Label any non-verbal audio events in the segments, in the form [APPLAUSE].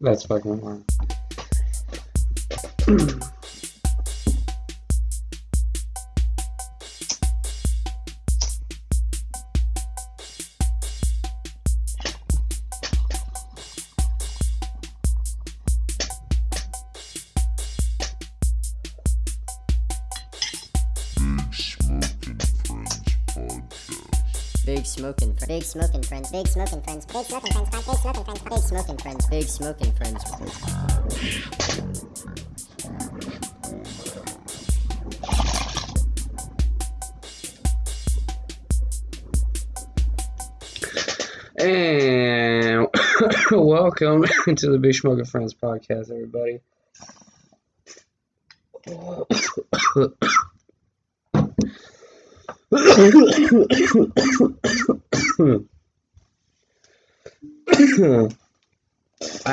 That's fucking wild. [CLEARS THROAT] Smoking Friends. Big Smoking Friends. Big Smoking Friends. Big Smoking Friends. Big Smoking Friends. Big Smoking Friends. Big Smoking Friends. And [COUGHS] welcome [COUGHS] to the Big Smoking Friends podcast, everybody. [COUGHS] [COUGHS] I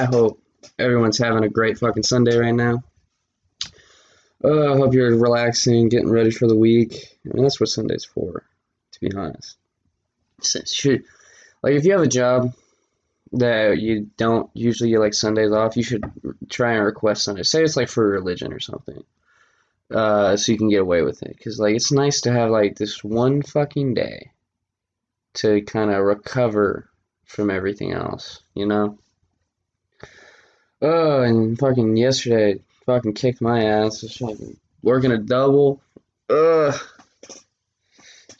hope everyone's having a great fucking Sunday right now. Uh, I hope you're relaxing, getting ready for the week. I mean, that's what Sunday's for, to be honest. Should, like, if you have a job that you don't usually get like Sundays off, you should try and request Sundays. Say it's like for religion or something, uh, so you can get away with it. Cause like it's nice to have like this one fucking day to kind of recover from everything else, you know. Oh, and fucking yesterday, fucking kicked my ass. Just fucking working a double. Ugh.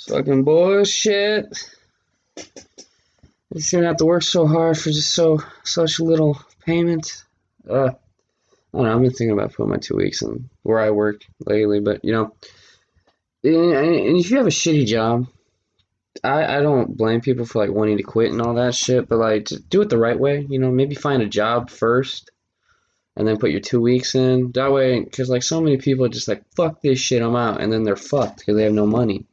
Fucking bullshit. You shouldn't have to work so hard for just so such little payment. Uh, I don't know. I've been thinking about putting my two weeks in where I work lately, but you know, and if you have a shitty job, I I don't blame people for like wanting to quit and all that shit, but like do it the right way. You know, maybe find a job first, and then put your two weeks in. That way, because like so many people just like fuck this shit, I'm out, and then they're fucked because they have no money,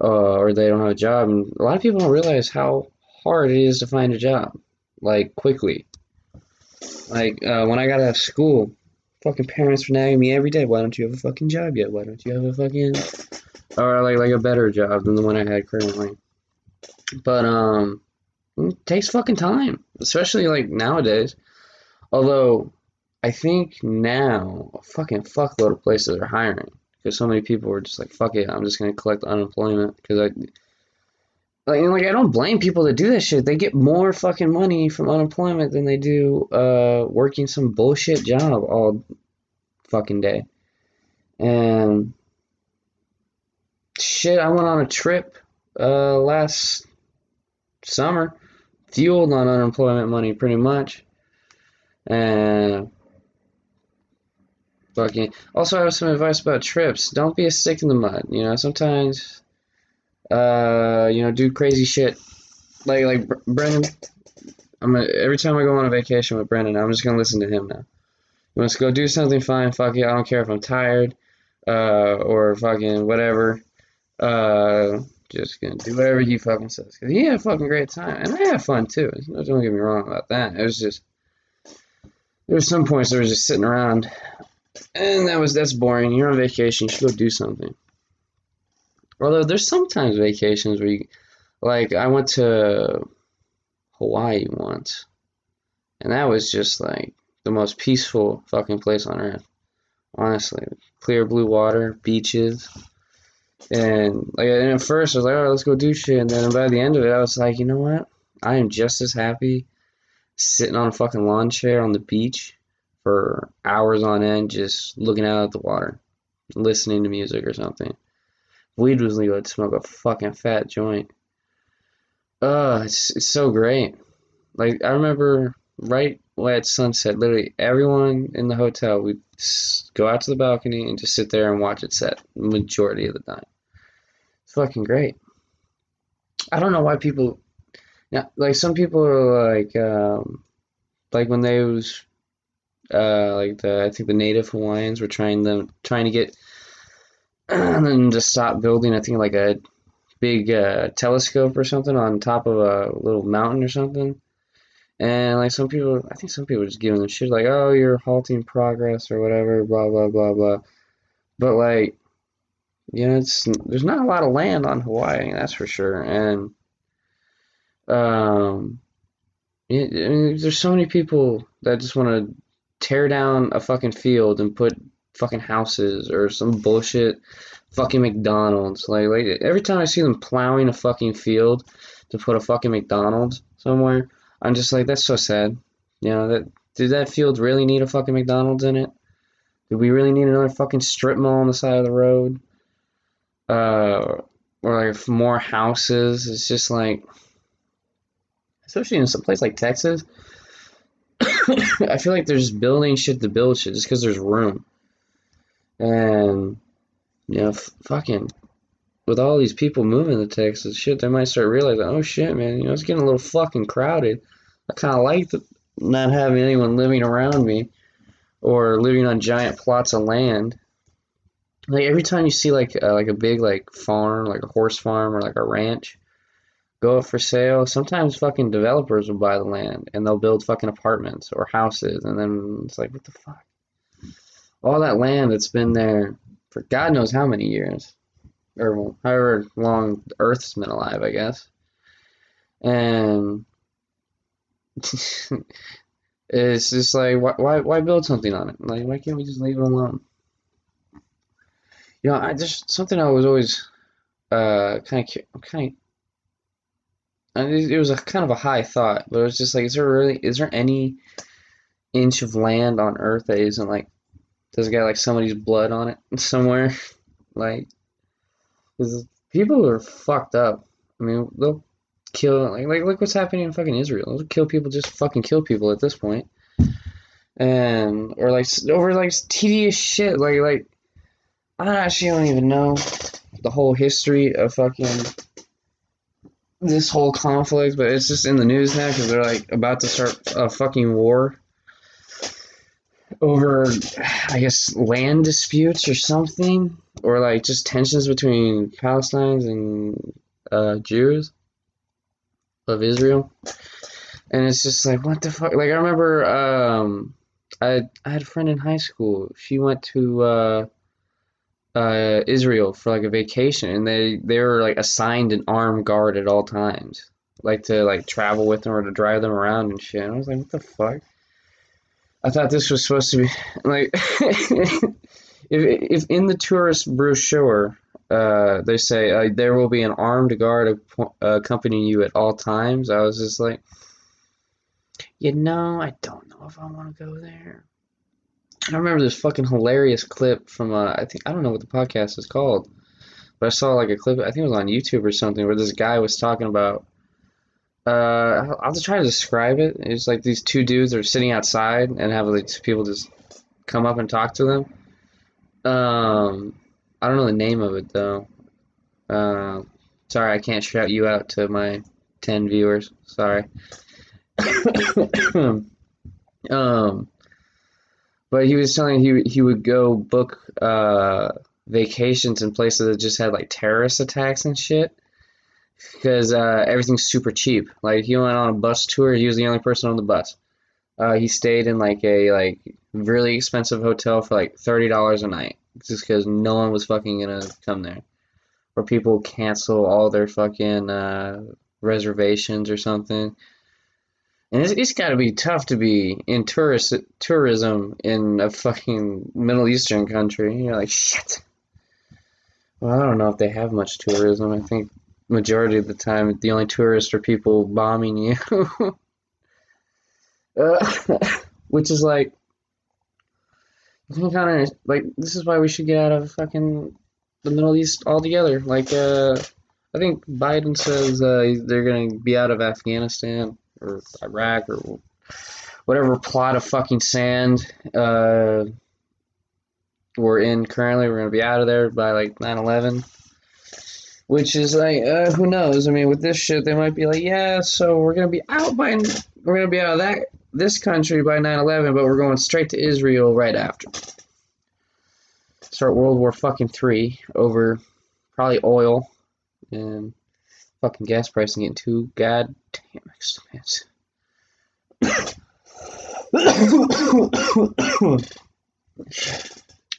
uh, or they don't have a job. And a lot of people don't realize how hard it is to find a job, like quickly. Like uh, when I got out of school, fucking parents were nagging me every day. Why don't you have a fucking job yet? Why don't you have a fucking or like like a better job than the one I had currently? But um, it takes fucking time, especially like nowadays. Although I think now a fucking fuckload of places are hiring because so many people were just like, "Fuck it, I'm just gonna collect unemployment." Because I like, and, like I don't blame people that do that shit. They get more fucking money from unemployment than they do uh working some bullshit job all fucking day. And shit, I went on a trip uh last summer, fueled on unemployment money pretty much. And fucking also I have some advice about trips. Don't be a stick in the mud, you know, sometimes uh, you know, do crazy shit. Like like Br- Brennan. I'm every time I go on a vacation with Brennan, I'm just gonna listen to him now. Wants to go do something fine. Fuck it. I don't care if I'm tired, uh, or fucking whatever. Uh, just gonna do whatever he fucking says. Cause he had a fucking great time, and I had fun too. Don't get me wrong about that. It was just there were some points that was just sitting around, and that was that's boring. You're on vacation. You should go do something. Although there's sometimes vacations where you, like I went to Hawaii once, and that was just like the most peaceful fucking place on earth. Honestly, clear blue water, beaches, and like and at first I was like, all right, let's go do shit, and then by the end of it, I was like, you know what? I am just as happy sitting on a fucking lawn chair on the beach for hours on end, just looking out at the water, listening to music or something weed was legal, I'd smoke a fucking fat joint. Uh, it's, it's so great. Like, I remember right at sunset, literally everyone in the hotel, we'd go out to the balcony and just sit there and watch it set majority of the time. Fucking great. I don't know why people, yeah, like some people are like, um, like when they was, uh, like the I think the native Hawaiians were trying them trying to get and then just stop building. I think like a big uh, telescope or something on top of a little mountain or something. And like some people, I think some people just giving them shit like, "Oh, you're halting progress" or whatever, blah blah blah blah. But like, you know, it's there's not a lot of land on Hawaii, that's for sure. And um, Yeah, I mean, there's so many people that just want to tear down a fucking field and put fucking houses or some bullshit fucking McDonald's. Like, like every time I see them plowing a fucking field to put a fucking McDonald's somewhere, I'm just like, that's so sad. You know, that did that field really need a fucking McDonald's in it? Did we really need another fucking strip mall on the side of the road? Uh, or like more houses? It's just like, especially in some place like Texas, [COUGHS] I feel like they're just building shit to build shit just because there's room. And, you know, f- fucking, with all these people moving to Texas, shit, they might start realizing, oh shit, man, you know, it's getting a little fucking crowded. I kind of like the, not having anyone living around me or living on giant plots of land. Like every time you see like uh, like a big like farm, like a horse farm or like a ranch, go up for sale. Sometimes fucking developers will buy the land and they'll build fucking apartments or houses, and then it's like, what the fuck? All that land that's been there for God knows how many years, or however long Earth's been alive, I guess. And [LAUGHS] it's just like, why, why, why build something on it? Like, why can't we just leave it alone? You know, I just something I was always uh kind of kind of and it was a kind of a high thought, but it was just like, is there really, is there any inch of land on Earth that isn't like, does it got like somebody's blood on it [LAUGHS] somewhere? Like, 'cause people are fucked up. I mean, they'll kill, like, like, look what's happening in fucking Israel. They'll kill people, just fucking kill people at this point. And, or like, over like tedious shit. Like, like, I actually don't even know the whole history of fucking this whole conflict, but it's just in the news now because they're like about to start a fucking war over, I guess, land disputes or something, or like just tensions between Palestinians and uh, Jews of Israel. And it's just like, what the fuck? Like, I remember um, I, I had a friend in high school. She went to uh, uh, Israel for like a vacation, and they they were like assigned an armed guard at all times, like to like travel with them or to drive them around and shit. And I was like, what the fuck? I thought this was supposed to be [LAUGHS] like [LAUGHS] if if in the tourist brochure uh, they say uh, there will be an armed guard accompanying you at all times, I was just like, you know, I don't know if I want to go there. I remember this fucking hilarious clip from uh, I think I don't know what the podcast is called, but I saw like a clip. I think it was on YouTube or something where this guy was talking about. Uh, I'll just try to describe it. It's like these two dudes are sitting outside and have like people just come up and talk to them. Um, I don't know the name of it though. Uh, sorry, I can't shout you out to my ten viewers. Sorry. [COUGHS] um. But he was telling he he would go book uh, vacations in places that just had like terrorist attacks and shit because uh, everything's super cheap. Like he went on a bus tour, he was the only person on the bus. Uh, he stayed in like a like really expensive hotel for like thirty dollars a night just because no one was fucking gonna come there, or people cancel all their fucking uh, reservations or something. And it's, it's got to be tough to be in tourist tourism in a fucking Middle Eastern country. You're like, shit. Well, I don't know if they have much tourism. I think majority of the time, the only tourists are people bombing you. [LAUGHS] uh, [LAUGHS] which is like, you kind of like this is why we should get out of fucking the Middle East altogether. Like, uh, I think Biden says uh, they're gonna be out of Afghanistan or Iraq or whatever plot of fucking sand uh, we're in currently. We're gonna be out of there by like 9/11, which is like uh, who knows? I mean, with this shit, they might be like, yeah, so we're gonna be out by we're gonna be out of that this country by 9/11, but we're going straight to Israel right after. Start World War fucking three over probably oil and fucking gas pricing getting too goddamn expensive.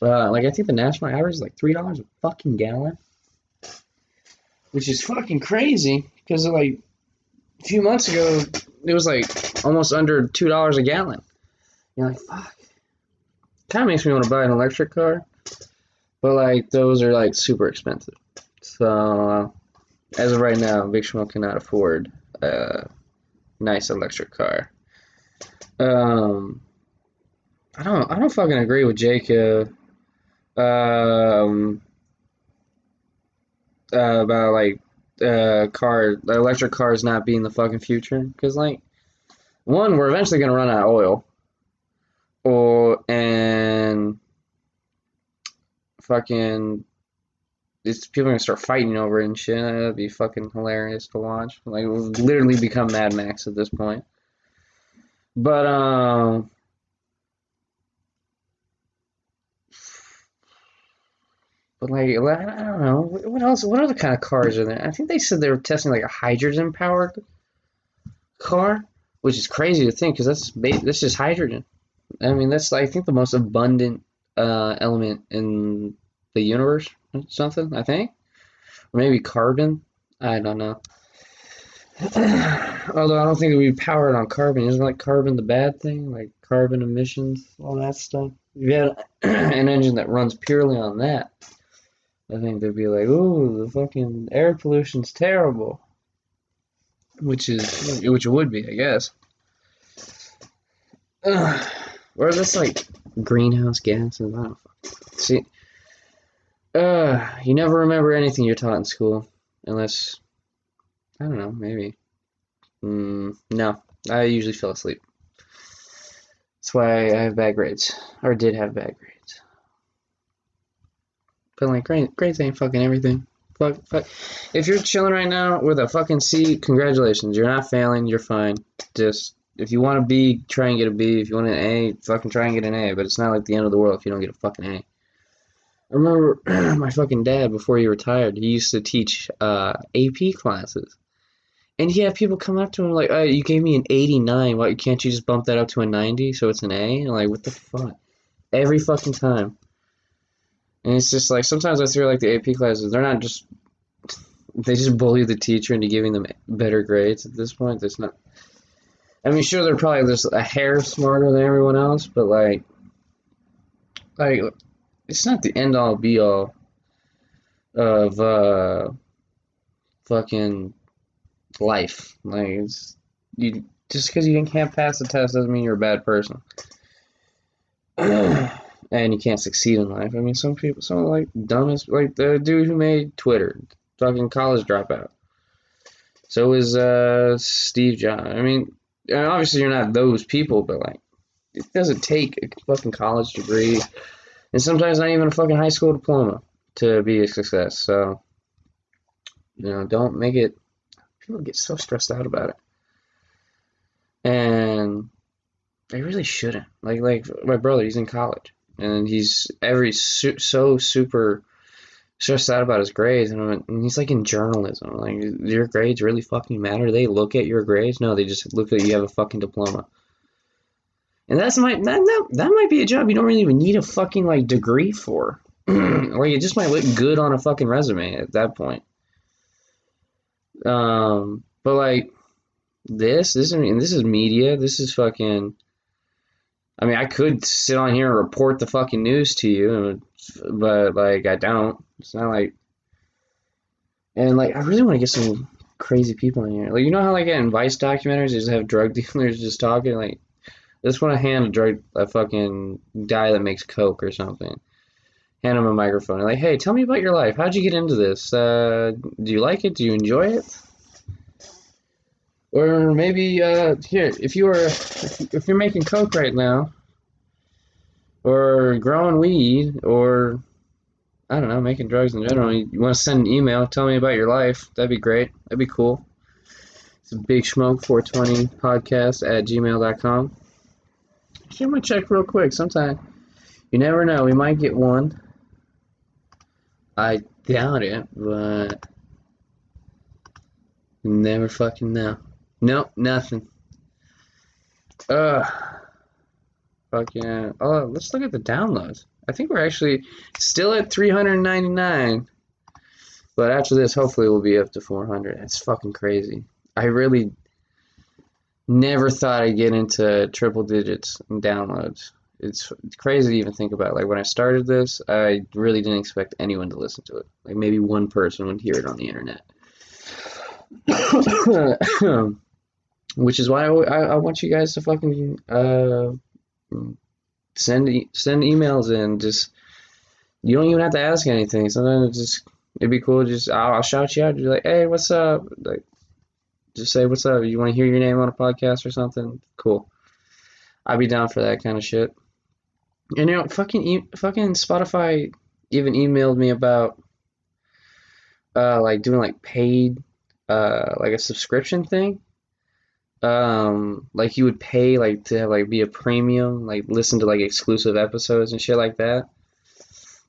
uh, like I think the national average is like three dollars a fucking gallon, which is fucking crazy. Because like a few months ago, it was like almost under two dollars a gallon. You're like, fuck. Kind of makes me want to buy an electric car, but like those are like super expensive. So as of right now, Schmo cannot afford a nice electric car. Um, I don't, I don't fucking agree with Jacob. Um, uh, about like uh car, electric cars not being the fucking future, because like one, we're eventually gonna run out of oil, or and fucking it's people are gonna start fighting over it and shit. That'd be fucking hilarious to watch. Like literally become Mad Max at this point. But um, but like I don't know what else. What other kind of cars are there? I think they said they were testing like a hydrogen powered car, which is crazy to think because that's that's just hydrogen. I mean that's I think the most abundant uh, element in the universe something. I think, or maybe carbon. I don't know. [CLEARS THROAT] Although I don't think it would be powered on carbon. Isn't like carbon the bad thing? Like carbon emissions, all that stuff. If you had [CLEARS THROAT] an engine that runs purely on that, I think they'd be like, "Ooh, the fucking air pollution's terrible," which is which it would be, I guess. or is this like greenhouse gases. I don't fucking see. Uh, you never remember anything you're taught in school, unless I don't know, maybe. Mm, no, I usually fell asleep. That's why I have bad grades, or did have bad grades. But like, grade, grades ain't fucking everything. Fuck, fuck. If you're chilling right now with a fucking C, congratulations. You're not failing. You're fine. Just if you want a B, try and get a B. If you want an A, fucking try and get an A. But it's not like the end of the world if you don't get a fucking A. I remember [CLEARS THROAT] my fucking dad before he retired. He used to teach uh, AP classes, and he had people come up to him like, oh, "You gave me an 89. Why can't you just bump that up to a 90 so it's an A?" And like, what the fuck? Every fucking time. And it's just like sometimes I feel like the AP classes, they're not just they just bully the teacher into giving them better grades at this point. There's not. I mean, sure, they're probably just a hair smarter than everyone else, but like, like it's not the end all be all of uh fucking life. Like it's you just because you can't pass the test doesn't mean you're a bad person. [CLEARS THROAT] and you can't succeed in life. I mean, some people, some like dumbest, like the dude who made Twitter, fucking college dropout. So is uh Steve Jobs. I mean, obviously you're not those people, but like, it doesn't take a fucking college degree, and sometimes not even a fucking high school diploma to be a success. So, you know, don't make it. People get so stressed out about it, and they really shouldn't. Like, like my brother, he's in college and he's every su- so super stressed out about his grades and, and he's like in journalism like your grades really fucking matter they look at your grades no they just look at you have a fucking diploma and that's my that, that, that might be a job you don't really even need a fucking like degree for [CLEARS THROAT] or you just might look good on a fucking resume at that point um but like this this I mean this is media this is fucking I mean, I could sit on here and report the fucking news to you, but like I don't. It's not like, and like I really want to get some crazy people in here. Like you know how like in Vice documentaries, they just have drug [LAUGHS] dealers just talking. Like, just want to hand a drug a fucking guy that makes coke or something. Hand him a microphone. and like, hey, tell me about your life. How'd you get into this? Uh, do you like it? Do you enjoy it? Or maybe uh, here, if you are if you're making coke right now, or growing weed, or I don't know, making drugs in general, you, want to send an email, tell me about your life. That'd be great. That'd be cool. It's a big smoke 420 podcast at gmail.com. Gonna check real quick. Sometime you never know, we might get one. I doubt it, but never fucking know. Nope, nothing. Uh, fucking. Oh, let's look at the downloads. I think we're actually still at 399. But after this, hopefully, we'll be up to 400. It's fucking crazy. I really. Never thought I'd get into triple digits in downloads. It's crazy to even think about. Like when I started this, I really didn't expect anyone to listen to it. Like maybe one person would hear it on the internet. [COUGHS] Which is why I, I, want you guys to fucking uh, send e- send emails and just you don't even have to ask anything. Sometimes just it'd be cool. Just I'll, I'll shout you out. Be like, hey, what's up? Like, just say what's up. You want to hear your name on a podcast or something? Cool. I'd be down for that kind of shit. And you know, fucking e- fucking Spotify even emailed me about uh like doing like paid uh like a subscription thing. Um like you would pay like to have like be a premium, like listen to like exclusive episodes and shit like that.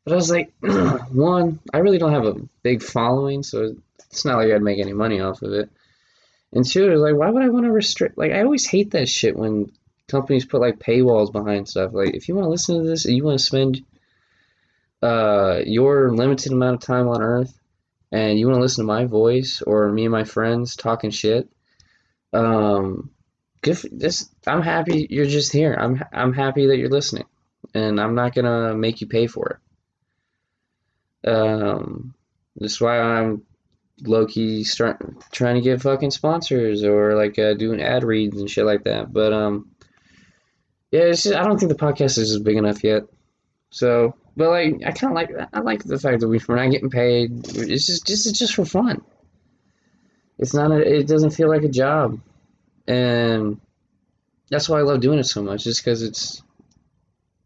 But I was like, [CLEARS THROAT] one, I really don't have a big following, so it's not like I'd make any money off of it. And two, like, why would I want to restrict? Like, I always hate that shit when companies put like paywalls behind stuff. Like, if you want to listen to this, and you want to spend uh your limited amount of time on Earth, and you want to listen to my voice or me and my friends talking shit, um, good. For, this, I'm happy you're just here. I'm I'm happy that you're listening, and I'm not gonna make you pay for it. Um, that's why I'm low key start trying to get fucking sponsors or like uh, doing ad reads and shit like that. But um, yeah, it's just, I don't think the podcast is big enough yet. So, but like I kind of like I like the fact that we- we're not getting paid. It's just just it's just for fun. It's not a, it doesn't feel like a job, and that's why I love doing it so much. Just because it's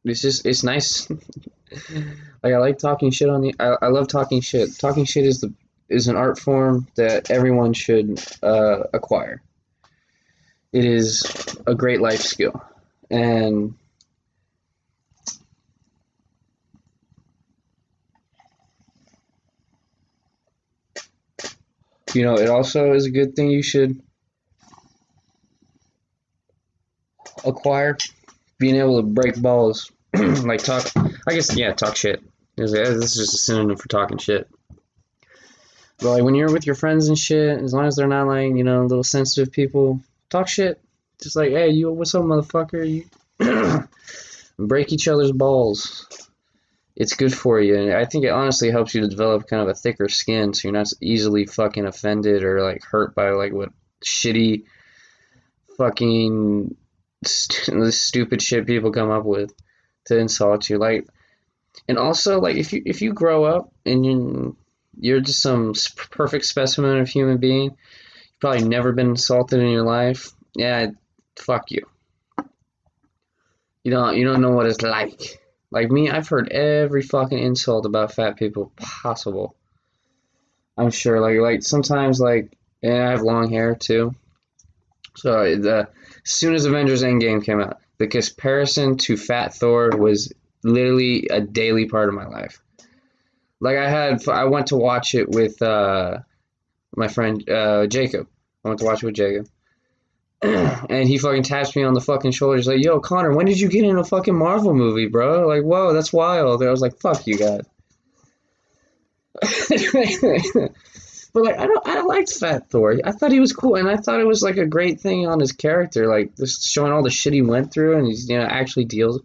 it's just it's nice. [LAUGHS] like I like talking shit on the. I, I love talking shit. Talking shit is the is an art form that everyone should uh, acquire. It is a great life skill, and you know it also is a good thing you should acquire. Being able to break balls, [CLEARS THROAT] like talk. I guess yeah, talk shit. This is just a synonym for talking shit. But like when you're with your friends and shit, as long as they're not like you know little sensitive people, talk shit. Just like hey, you what's up, motherfucker? You [CLEARS THROAT] break each other's balls. It's good for you, and I think it honestly helps you to develop kind of a thicker skin, so you're not easily fucking offended or like hurt by like what shitty, fucking st- [LAUGHS] stupid shit people come up with to insult you. Like, and also like if you if you grow up and you you're just some perfect specimen of human being. You've probably never been insulted in your life. Yeah, fuck you. You don't you don't know what it's like. Like me, I've heard every fucking insult about fat people possible. I'm sure. Like like sometimes like and I have long hair too. So the as soon as Avengers Endgame came out, the comparison to Fat Thor was literally a daily part of my life. Like I had, I went to watch it with uh, my friend uh, Jacob. I went to watch it with Jacob, [CLEARS THROAT] and he fucking taps me on the fucking shoulder. He's like, "Yo, Connor, when did you get in a fucking Marvel movie, bro? Like, whoa, that's wild." And I was like, "Fuck you guys." [LAUGHS] but like, I don't, I liked Fat Thor. I thought he was cool, and I thought it was like a great thing on his character, like just showing all the shit he went through, and he's you know actually deals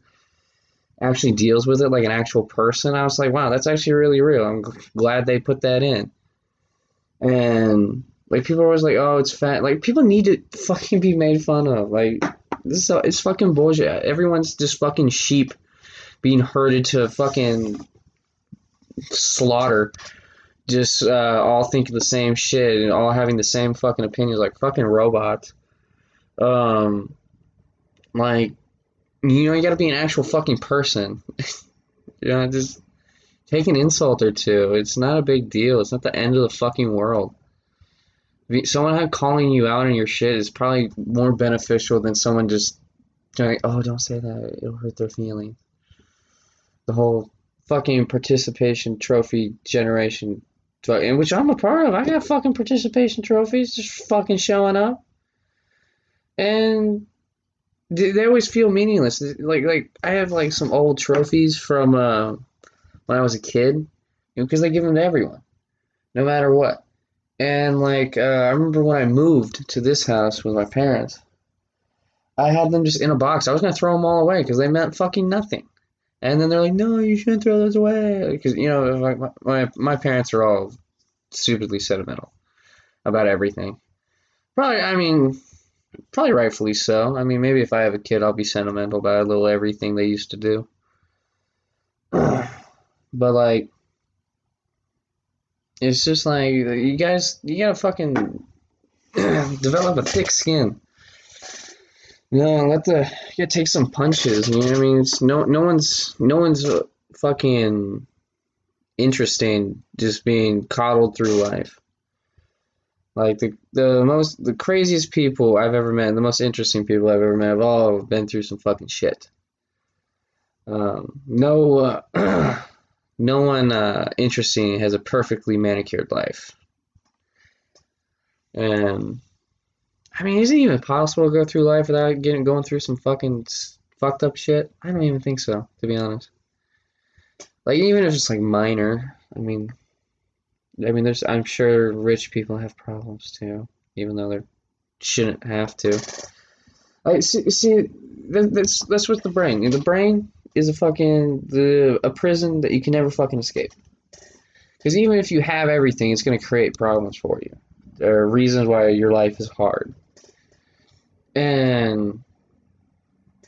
actually deals with it like an actual person. I was like, wow, that's actually really real. I'm glad they put that in. And like people are always like, oh, it's fat. Like people need to fucking be made fun of. Like this is it's fucking bullshit. Everyone's just fucking sheep being herded to fucking slaughter. Just uh, all thinking the same shit and all having the same fucking opinions, like fucking robots. Um, like you know, you gotta be an actual fucking person. [LAUGHS] you know, just take an insult or two. It's not a big deal. It's not the end of the fucking world. Someone calling you out on your shit is probably more beneficial than someone just going, "Oh, don't say that. It'll hurt their feelings." The whole fucking participation trophy generation, which I'm a part of. I got fucking participation trophies, just fucking showing up, and they always feel meaningless. Like like I have like some old trophies from uh, when I was a kid, you know, because they give them to everyone, no matter what. And like uh, I remember when I moved to this house with my parents, I had them just in a box. I was gonna throw them all away because they meant fucking nothing. And then they're like, "No, you shouldn't throw those away," because you know, like my, my my parents are all stupidly sentimental about everything. Probably, I mean, probably rightfully so. I mean, maybe if I have a kid, I'll be sentimental about a little everything they used to do. [CLEARS THROAT] but like, it's just like you guys, you gotta fucking [CLEARS THROAT] develop a thick skin. No, let the you gotta take some punches. You know what I mean? It's no, no one's, no one's uh, fucking interesting just being coddled through life. Like the the most the craziest people I've ever met, the most interesting people I've ever met, have all been through some fucking shit. Um, no, uh, [CLEARS THROAT] no one uh, interesting has a perfectly manicured life. And I mean, is it even possible to go through life without getting going through some fucking fucked up shit? I don't even think so, to be honest. Like even if it's like minor, I mean, I mean, there's I'm sure rich people have problems too, even though they shouldn't have to. I see. See, that, that's that's with the brain. The brain is a fucking the a prison that you can never fucking escape. Because even if you have everything, it's gonna create problems for you. There are reasons why your life is hard, and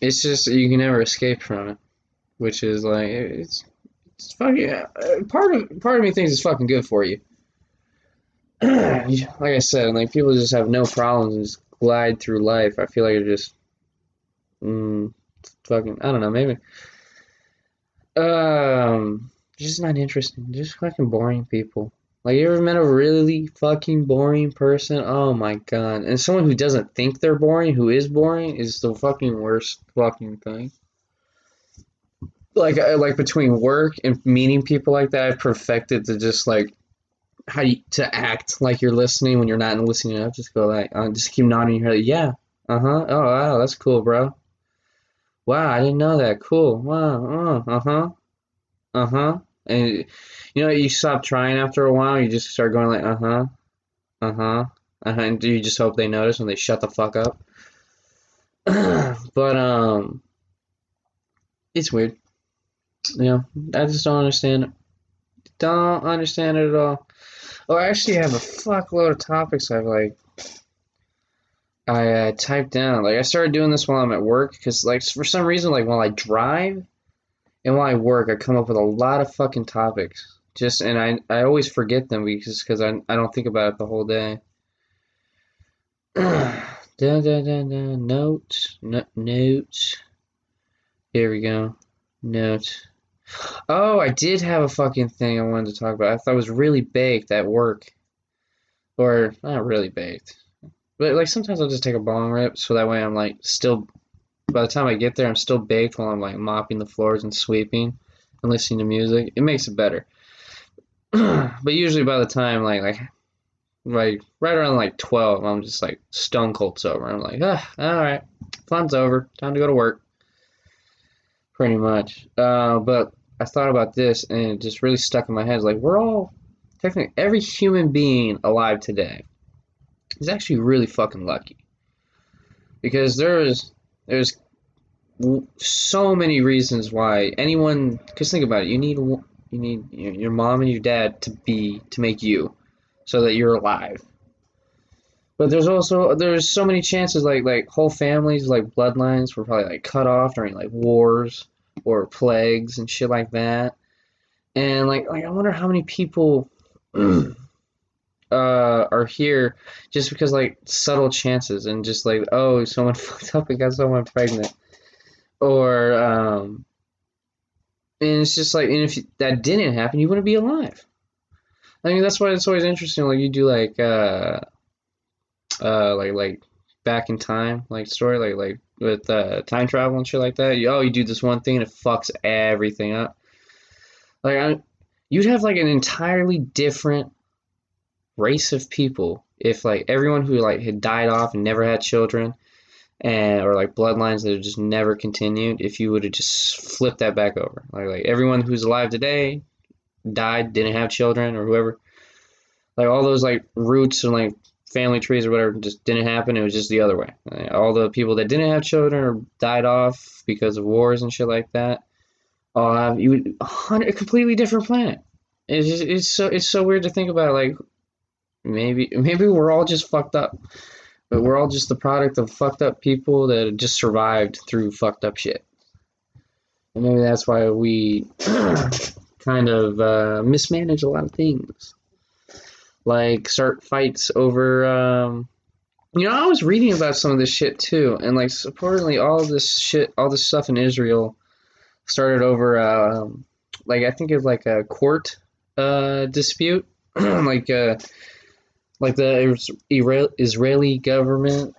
it's just you can never escape from it. Which is like it's it's fucking uh, part of part of me thinks it's fucking good for you. [CLEARS THROAT] like I said, like people just have no problems and just glide through life. I feel like they're just mm, fucking I don't know, maybe um just not interesting. Just fucking boring people. Like you ever met a really fucking boring person? Oh my god. And someone who doesn't think they're boring, who is boring, is the fucking worst fucking thing. Like I, like between work and meeting people like that, I've perfected to just like how you to act like you're listening when you're not listening up. Just go like, uh, just keep nodding your head. Like, Yeah. Uh huh. Oh wow, that's cool, bro. Wow, I didn't know that. Cool. Wow. Uh huh. Uh huh. And you know, you stop trying after a while. You just start going like, uh huh, uh huh, uh huh, and you just hope they notice when they shut the fuck up. [CLEARS THROAT] but um, it's weird. You know, I just don't understand it. Don't understand it at all. Oh, I actually have a fuckload of topics I've like. I uh, typed down. Like I started doing this while I'm at work because, like, for some reason, like while I drive and while I work, I come up with a lot of fucking topics. Just and I I always forget them because because I I don't think about it the whole day. [CLEARS THROAT] dun, dun, dun, dun. Note, no, note. Here we go. Note. Oh, I did have a fucking thing I wanted to talk about. I thought was really baked at work, or not really baked, but like sometimes I'll just take a bong rip so that way I'm like still by the time I get there, I'm still baked while I'm like mopping the floors and sweeping and listening to music. It makes it better. [CLEARS THROAT] but usually by the time like like like right around like twelve, I'm just like stone cold sober. I'm like, ah, all right, fun's over. Time to go to work. Pretty much. Uh, but I thought about this and it just really stuck in my head. Like we're all technically every human being alive today is actually really fucking lucky because there's there's so many reasons why anyone because think about it you need you need your mom and your dad to be to make you so that you're alive but there's also there's so many chances like like whole families like bloodlines were probably like cut off during like wars or plagues and shit like that. And like like i wonder how many people [CLEARS THROAT] uh are here just because like subtle chances and just like oh someone [LAUGHS] fucked up and got someone pregnant. Or um and it's just like and if that didn't happen you wouldn't be alive. I mean that's why it's always interesting like you do like uh uh like like back in time like story like like with uh time travel and shit like that you, oh you do this one thing and it fucks everything up. Like I, you'd have like an entirely different race of people if like everyone who like had died off and never had children and or like bloodlines that have just never continued if you would have just flipped that back over. Like like everyone who's alive today died didn't have children or whoever. Like all those like roots and like family trees or whatever just didn't happen. It was just the other way. All the people that didn't have children or died off because of wars and shit like that, all you would- a completely different planet. It's just, it's so it's so weird to think about. Like maybe maybe we're all just fucked up, but we're all just the product of fucked up people that just survived through fucked up shit. And maybe that's why we [CLEARS THROAT] kind of uh, mismanage a lot of things like start fights over um you know i was reading about some of this shit too and like supposedly all this shit all this stuff in israel started over um like i think it's like a court uh dispute [CLEARS THROAT] like uh like the Is- israeli government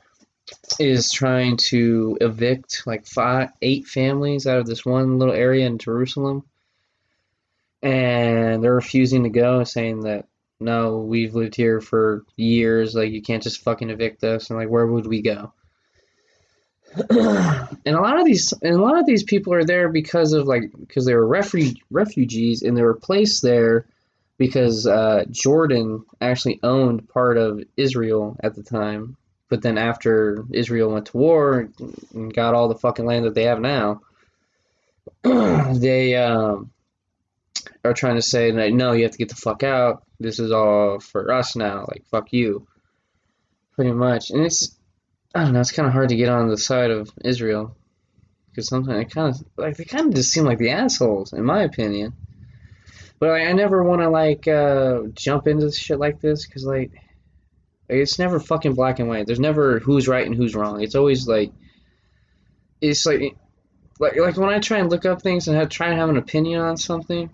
is trying to evict like five eight families out of this one little area in jerusalem and they're refusing to go saying that no, we've lived here for years. Like, you can't just fucking evict us. And like, where would we go? [CLEARS THROAT] and a lot of these, and a lot of these people are there because of like, because they were refu- refugees, and they were placed there because uh, Jordan actually owned part of Israel at the time. But then after Israel went to war and got all the fucking land that they have now, [CLEARS THROAT] they um, are trying to say like, no, you have to get the fuck out. This is all for us now. Like, fuck you. Pretty much. And it's, I don't know, it's kind of hard to get on the side of Israel. Because sometimes it kind of, like, they kind of just seem like the assholes, in my opinion. But like, I never want to, like, uh, jump into shit like this. Because, like, it's never fucking black and white. There's never who's right and who's wrong. It's always, like, it's like, like, like when I try and look up things and have, try and have an opinion on something,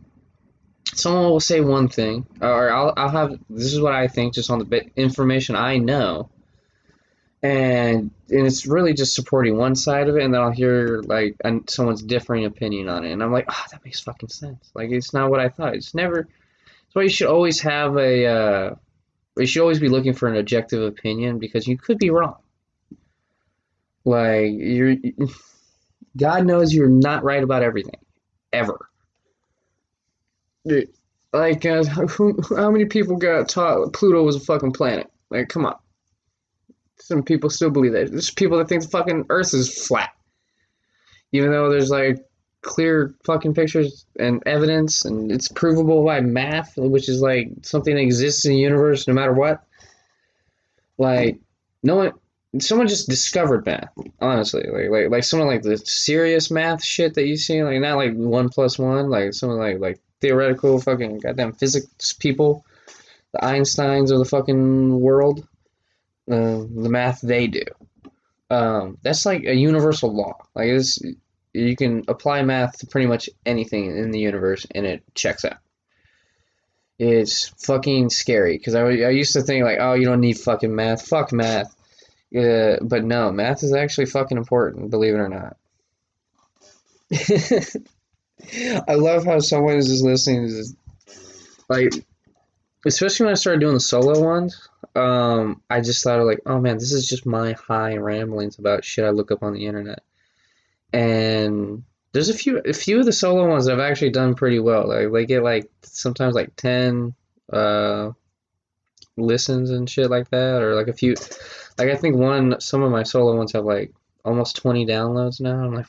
someone will say one thing, or I'll, I'll have this is what I think just on the information I know, and and it's really just supporting one side of it, and then I'll hear like an, someone's differing opinion on it, and I'm like, ah, that makes fucking sense. Like it's not what I thought. It's never. That's why you should always have a. Uh, you should always be looking for an objective opinion because you could be wrong. Like you're, God knows you're not right about everything, ever. Like, uh, who, how many people got taught Pluto was a fucking planet? Like, come on. Some people still believe that. There's people that think the fucking Earth is flat, even though there's like clear fucking pictures and evidence, and it's provable by math, which is like something that exists in the universe no matter what. Like, no one, someone just discovered math. Honestly, like, like, like someone like the serious math shit that you see, like not like one plus one, like someone like like theoretical fucking goddamn physics people, the Einsteins of the fucking world, uh, the math they do. Um, that's like a universal law. Like it's, you can apply math to pretty much anything in the universe and it checks out. It's fucking scary because I, I used to think like, oh, you don't need fucking math. Fuck math. Yeah, but no, math is actually fucking important, believe it or not. [LAUGHS] I love how someone is just listening to this, like, especially when I started doing the solo ones. Um, I just thought like, oh man, this is just my high ramblings about shit I look up on the internet, and there's a few, a few of the solo ones that I've actually done pretty well. Like, they get like sometimes like ten, uh, listens and shit like that, or like a few, like I think one, some of my solo ones have like almost twenty downloads now. I'm like.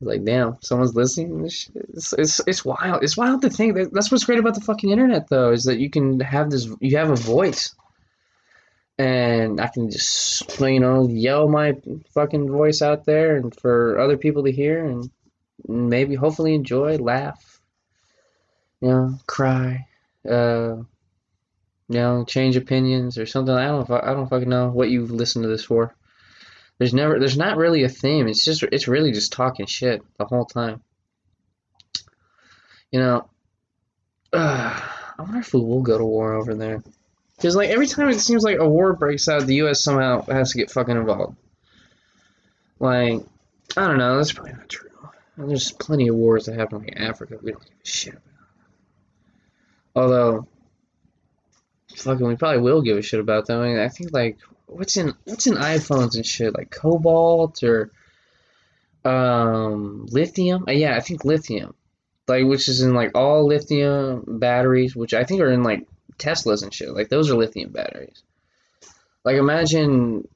Like damn, someone's listening. It's, it's it's wild. It's wild to think that that's what's great about the fucking internet, though, is that you can have this. You have a voice, and I can just you know yell my fucking voice out there, and for other people to hear, and maybe hopefully enjoy, laugh, you know, cry, uh, you know, change opinions or something. I don't. I don't fucking know what you've listened to this for. There's never, there's not really a theme. It's just, it's really just talking shit the whole time. You know, uh, [SIGHS] I wonder if we will go to war over there. Because, like, every time it seems like a war breaks out, the U.S. somehow has to get fucking involved. Like, I don't know, that's probably not true. There's plenty of wars that happen like in Africa we don't give a shit about. Although, fucking, we probably will give a shit about them. I mean, I think, like, what's in what's in iPhones and shit like cobalt or um lithium. Uh, yeah, I think lithium, like which is in like all lithium batteries, which I think are in like Teslas and shit. Like those are lithium batteries. Like imagine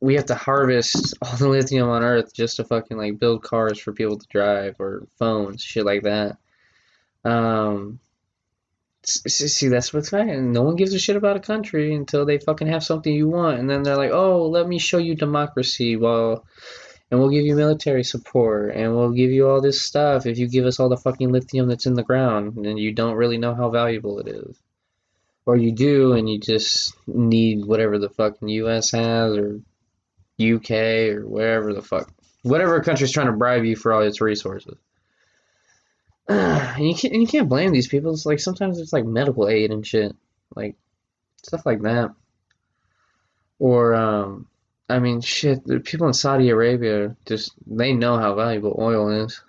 we have to harvest [LAUGHS] all the lithium on Earth just to fucking like build cars for people to drive or phones, shit like that. Um, see, that's what's fine. No one gives a shit about a country until they fucking have something you want, and then they're like, "Oh, let me show you democracy." Well, and we'll give you military support, and we'll give you all this stuff if you give us all the fucking lithium that's in the ground, and you don't really know how valuable it is. Or you do, and you just need whatever the fucking U.S. has, or UK, or wherever the fuck, whatever country's trying to bribe you for all its resources. [SIGHS] and you can't, and you can't blame these people. It's like sometimes it's like medical aid and shit, like stuff like that. Or, um, I mean, shit, the people in Saudi Arabia just they know how valuable oil is.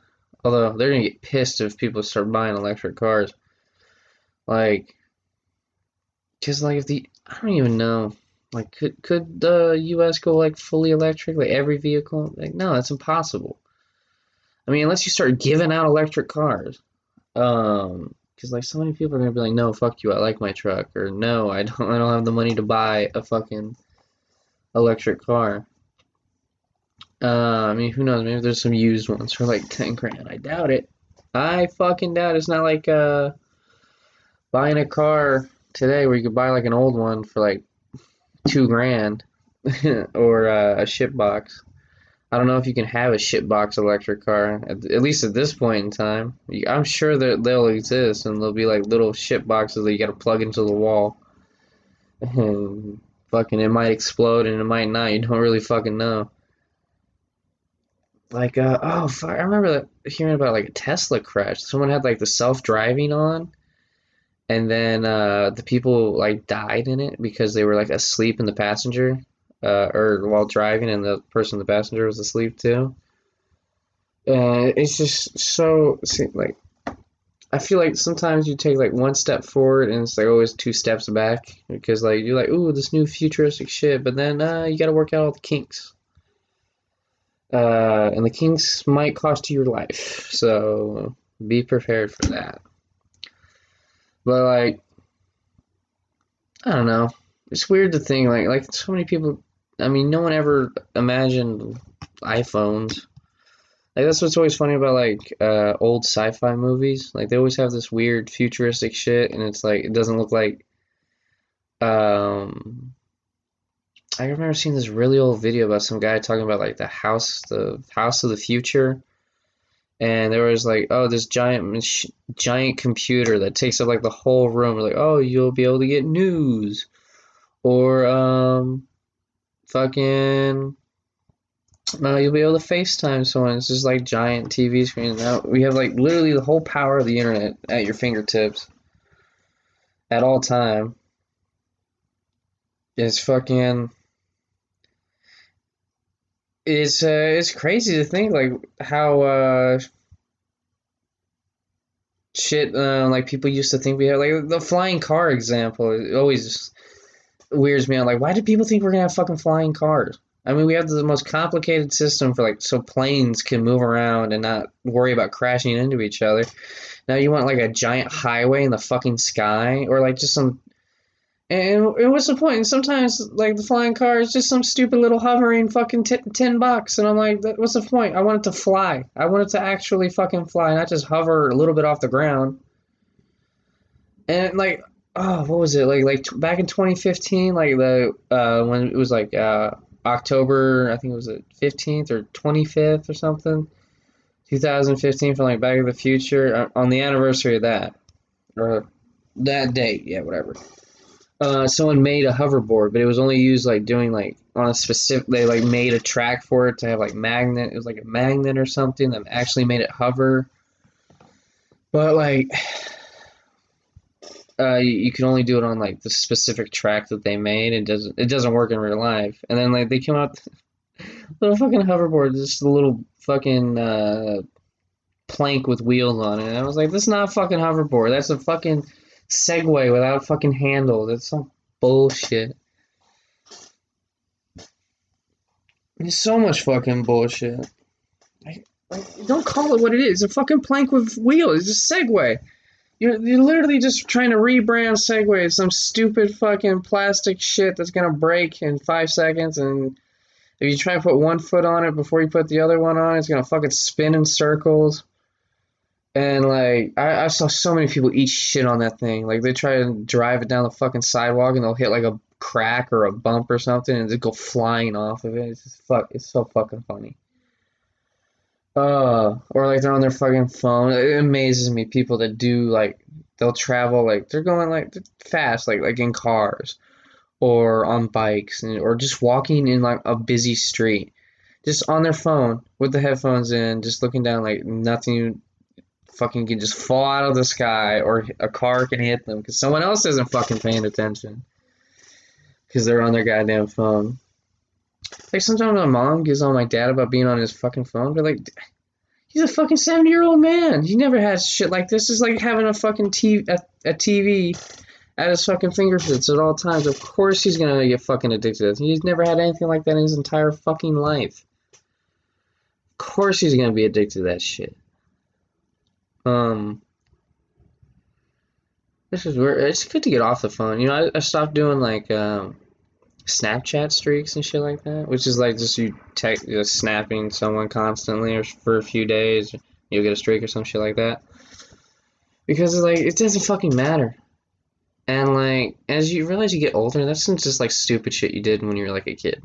Although they're gonna get pissed if people start buying electric cars. Like, cause like if the I don't even know. Like, could could the U.S. go like fully electric, like every vehicle? Like, no, that's impossible. I mean, unless you start giving out electric cars. Um, because like so many people are gonna be like, no, fuck you, I like my truck, or no, I don't, [LAUGHS] I don't have the money to buy a fucking electric car. Uh, I mean, who knows? Maybe there's some used ones for like ten grand. I doubt it. I fucking doubt it. it's not like uh buying a car today where you could buy like an old one for like two grand [LAUGHS] or uh, a shit box. I don't know if you can have a shit box electric car at, at least at this point in time. I'm sure that they'll exist and they'll be like little shit boxes that you got to plug into the wall. And fucking it might explode and it might not. You don't really fucking know. Like uh oh fuck, I remember hearing about like a Tesla crash. Someone had like the self-driving on and then uh the people like died in it because they were like asleep in the passenger uh or while driving and the person the passenger was asleep too. Uh it's just so like I feel like sometimes you take like one step forward and it's like always two steps back because like you're like, ooh, this new futuristic shit, but then uh, you got to work out all the kinks. Uh, and the kinks might cost you your life, so be prepared for that. But like, I don't know. It's weird to think like like so many people. I mean, no one ever imagined iPhones. Like that's what's always funny about like uh, old sci-fi movies. Like they always have this weird futuristic shit, and it's like it doesn't look like. Um, I remember seeing this really old video about some guy talking about like the house, the house of the future, and there was like, oh, this giant, giant computer that takes up like the whole room. Like, oh, you'll be able to get news, or um, fucking. Uh, you'll be able to FaceTime someone. It's just like giant TV screen. Now we have like literally the whole power of the internet at your fingertips at all time. It's fucking. It's uh, it's crazy to think like how uh shit uh, like people used to think we had like the flying car example. It always weirds me out. Like, why do people think we're gonna have fucking flying cars? I mean, we have the most complicated system for like so planes can move around and not worry about crashing into each other. Now you want like a giant highway in the fucking sky or like just some. And, and what's the point? And sometimes like the flying car is just some stupid little hovering fucking t- ten bucks, and I'm like, what's the point? I want it to fly. I want it to actually fucking fly, not just hover a little bit off the ground. And like, oh, what was it like? Like back in 2015, like the uh when it was like uh October, I think it was the 15th or 25th or something, 2015 from like Back to the Future uh, on the anniversary of that or that date, yeah, whatever. Uh, someone made a hoverboard, but it was only used like doing like on a specific. They like made a track for it to have like magnet. It was like a magnet or something that actually made it hover. But like, uh, you, you can only do it on like the specific track that they made. It doesn't. It doesn't work in real life. And then like they came out [LAUGHS] little fucking hoverboard, just a little fucking uh, plank with wheels on it. And I was like, this is not a fucking hoverboard. That's a fucking Segway without a fucking handle. That's some bullshit. It's so much fucking bullshit. Don't call it what it is. It's a fucking plank with wheels. It's a Segway. You're, you're literally just trying to rebrand Segway as some stupid fucking plastic shit that's gonna break in five seconds, and if you try to put one foot on it before you put the other one on, it's gonna fucking spin in circles. And like, I, I saw so many people eat shit on that thing. Like, they try to drive it down the fucking sidewalk, and they'll hit like a crack or a bump or something, and just go flying off of it. It's just fuck. It's so fucking funny. Uh, or like they're on their fucking phone. It amazes me people that do like they'll travel like they're going like fast, like like in cars, or on bikes, and, or just walking in like a busy street, just on their phone with the headphones in, just looking down like nothing. Fucking can just fall out of the sky, or a car can hit them because someone else isn't fucking paying attention because they're on their goddamn phone. Like sometimes my mom gives on my dad about being on his fucking phone, but like, he's a fucking seventy year old man. He never had shit like this. It's like having a fucking TV, a, a TV at his fucking fingertips at all times. Of course he's gonna get fucking addicted. He's never had anything like that in his entire fucking life. Of course he's gonna be addicted to that shit. Um. This is weird. It's good to get off the phone. You know, I, I stopped doing like um, Snapchat streaks and shit like that, which is like just you text, just snapping someone constantly or for a few days, you'll get a streak or some shit like that. Because it's like it doesn't fucking matter. And like as you realize you get older, that's just like stupid shit you did when you were like a kid.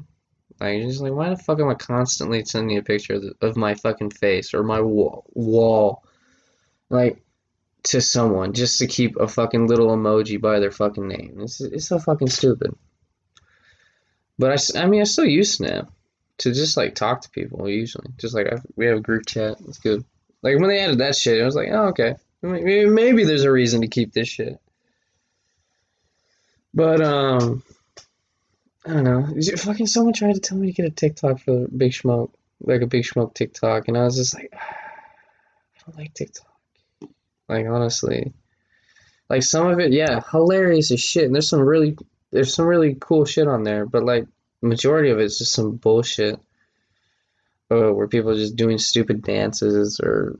Like you're just like, why the fuck am I constantly sending a picture of, of my fucking face or my wall, wall, like to someone just to keep a fucking little emoji by their fucking name? It's it's so fucking stupid. But I, I mean, I still use Snap to just like talk to people usually. Just like I, we have a group chat. It's good. Like when they added that shit, I was like, oh okay, maybe, maybe there's a reason to keep this shit. But um, I don't know. Fucking someone tried to tell me to get a TikTok for Big Smoke, like a Big Smoke TikTok, and I was just like, [SIGHS] I don't like TikTok. Like honestly, like some of it, yeah, hilarious as shit, and there's some really there's some really cool shit on there, but like majority of it's just some bullshit. Uh, where people are just doing stupid dances or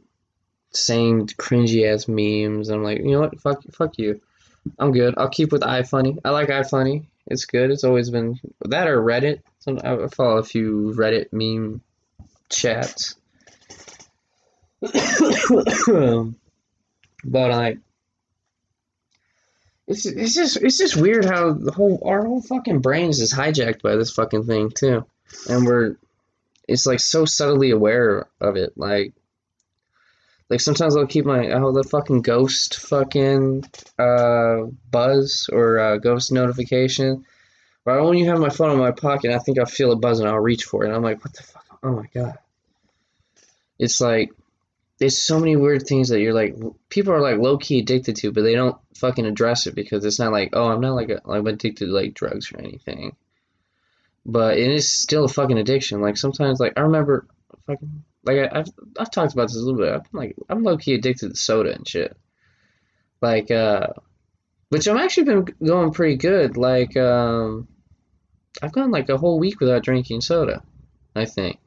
saying cringy ass memes. I'm like, you know what? Fuck, fuck you. I'm good. I'll keep with iFunny. I like iFunny. It's good. It's always been that or Reddit. Some I follow a few Reddit meme chats. [COUGHS] but like, it's it's just it's just weird how the whole our whole fucking brains is hijacked by this fucking thing too, and we're it's like so subtly aware of it. Like, like sometimes I'll keep my I'll the fucking ghost fucking uh buzz or uh, ghost notification. But when you have my phone in my pocket, I think I'll feel a buzz and I'll reach for it. And I'm like, what the fuck? Oh my god! It's like there's so many weird things that you're like people are like low key addicted to, but they don't fucking address it because it's not like oh I'm not like a, I'm addicted to like drugs or anything. But it is still a fucking addiction. Like sometimes like I remember fucking like I, I've I've talked about this a little bit. I'm like I'm low key addicted to soda and shit. Like uh, which I'm actually been going pretty good. Like um, I've gone like a whole week without drinking soda. I think.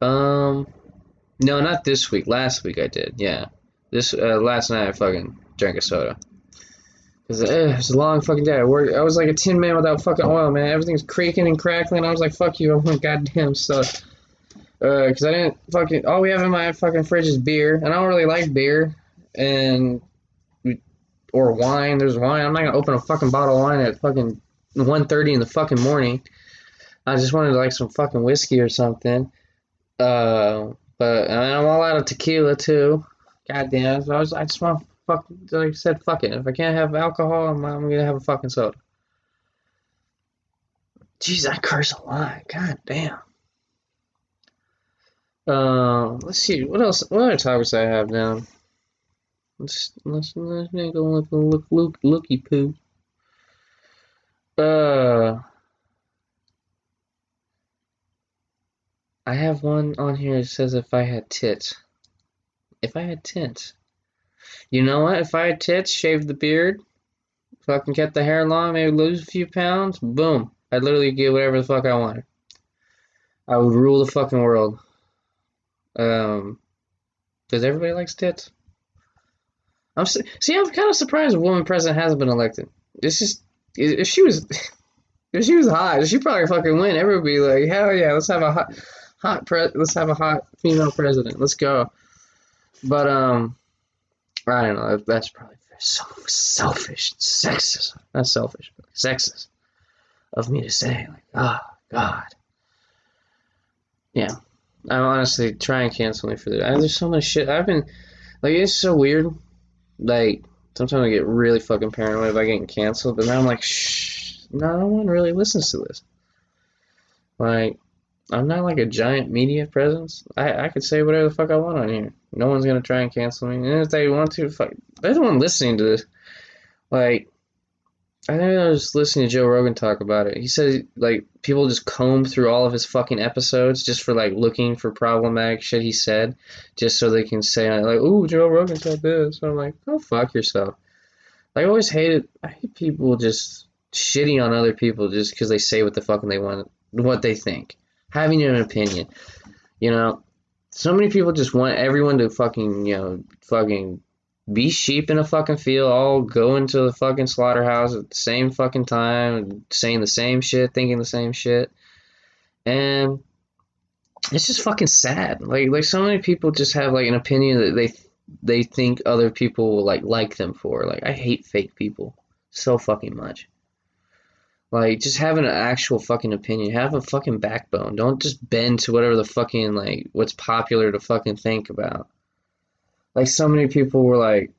Um, no, not this week. Last week I did. Yeah, this uh, last night I fucking drank a soda. Cause uh, it's a long fucking day. I worked. I was like a tin man without fucking oil, man. Everything's creaking and crackling. I was like, fuck you. I want goddamn soda. Uh, cause I didn't fucking. All we have in my fucking fridge is beer, and I don't really like beer, and or wine. There's wine. I'm not gonna open a fucking bottle of wine at fucking 1.30 in the fucking morning. I just wanted like some fucking whiskey or something. Uh, but and I'm all out of tequila too. God damn. I was I just want fuck like I said fuck it. If I can't have alcohol, I'm, I'm gonna have a fucking soda. Jeez, I curse a lot. God damn. Uh, let's see what else. What other topics I have down? Let's let's let's make a look look look looky poo. Uh. I have one on here that says if I had tits. If I had tits. You know what? If I had tits, shave the beard, fucking cut the hair long, maybe lose a few pounds, boom. I'd literally get whatever the fuck I wanted. I would rule the fucking world. Um, because everybody likes tits. I'm su- see. I'm kind of surprised a woman president hasn't been elected. It's just if she was [LAUGHS] if she was hot, she probably fucking win. Be like, hell yeah, let's have a hot hot pre- let's have a hot female president. Let's go. But um, I don't know. That's probably so selfish, sexist. Not selfish, but sexist of me to say. Like, oh God. Yeah, I'm honestly trying to cancel me for that. There's so much shit. I've been like, it's so weird. Like sometimes I get really fucking paranoid about getting canceled, but now I'm like, shh, no one really listens to this. Like, I'm not like a giant media presence. I, I could say whatever the fuck I want on here. No one's gonna try and cancel me. And if they want to, fuck, they're the one listening to this. Like, I think I was listening to Joe Rogan talk about it. He said like people just comb through all of his fucking episodes just for like looking for problematic shit he said, just so they can say like, "Ooh, Joe Rogan said this." So I'm like, "Oh fuck yourself." I always hated. I hate people just shitting on other people just because they say what the fucking they want, what they think, having an opinion. You know, so many people just want everyone to fucking you know fucking be sheep in a fucking field, all go into the fucking slaughterhouse at the same fucking time, saying the same shit, thinking the same shit. And it's just fucking sad. Like like so many people just have like an opinion that they they think other people will like like them for. Like I hate fake people so fucking much. Like just have an actual fucking opinion. Have a fucking backbone. Don't just bend to whatever the fucking like what's popular to fucking think about. Like so many people were like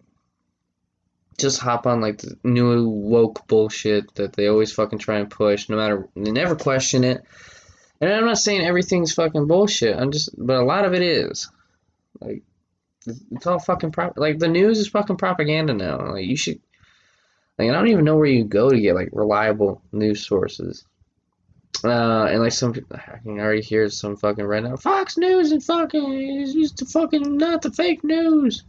just hop on like the new woke bullshit that they always fucking try and push no matter they never question it. And i'm not saying everything's fucking bullshit. I'm just but a lot of it is. Like it's all fucking prop like the news is fucking propaganda now. Like you should like i don't even know where you go to get like reliable news sources uh, and like some, I can already hear some fucking right now. Fox News and fucking is used to fucking not the fake news.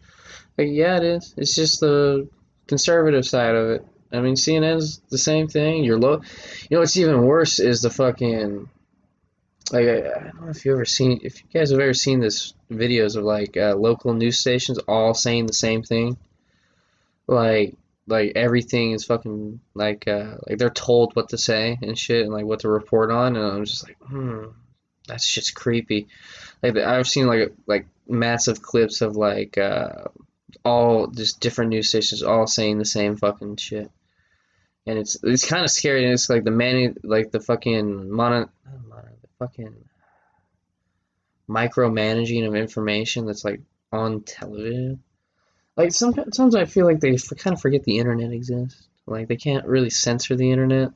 Like yeah, it is. It's just the conservative side of it. I mean, CNN's the same thing. You're low. You know what's even worse is the fucking. Like I, I don't know if you ever seen if you guys have ever seen this videos of like uh, local news stations all saying the same thing. Like like everything is fucking like uh like they're told what to say and shit and like what to report on and I'm just like hmm that's just creepy. Like I've seen like like massive clips of like uh all just different news stations all saying the same fucking shit. And it's it's kind of scary and it's like the man like the fucking mono, mono the fucking micromanaging of information that's like on television like sometimes I feel like they kind of forget the internet exists. Like they can't really censor the internet,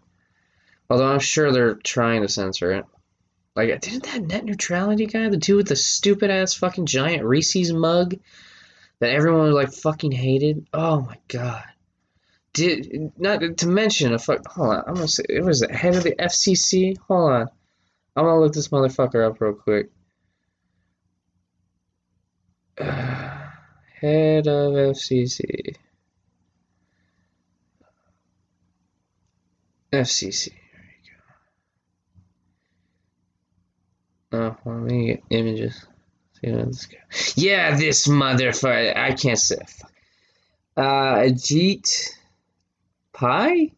although I'm sure they're trying to censor it. Like didn't that net neutrality guy, the dude with the stupid ass fucking giant Reese's mug, that everyone was like fucking hated? Oh my god. Did not to mention a fuck. Hold on, I'm gonna say it was the head of the FCC. Hold on, I'm gonna look this motherfucker up real quick. [SIGHS] Head of FCC. FCC. Oh, let me get images. See what this guy. Yeah, this motherfucker. I can't say. Uh, Ajit Pai?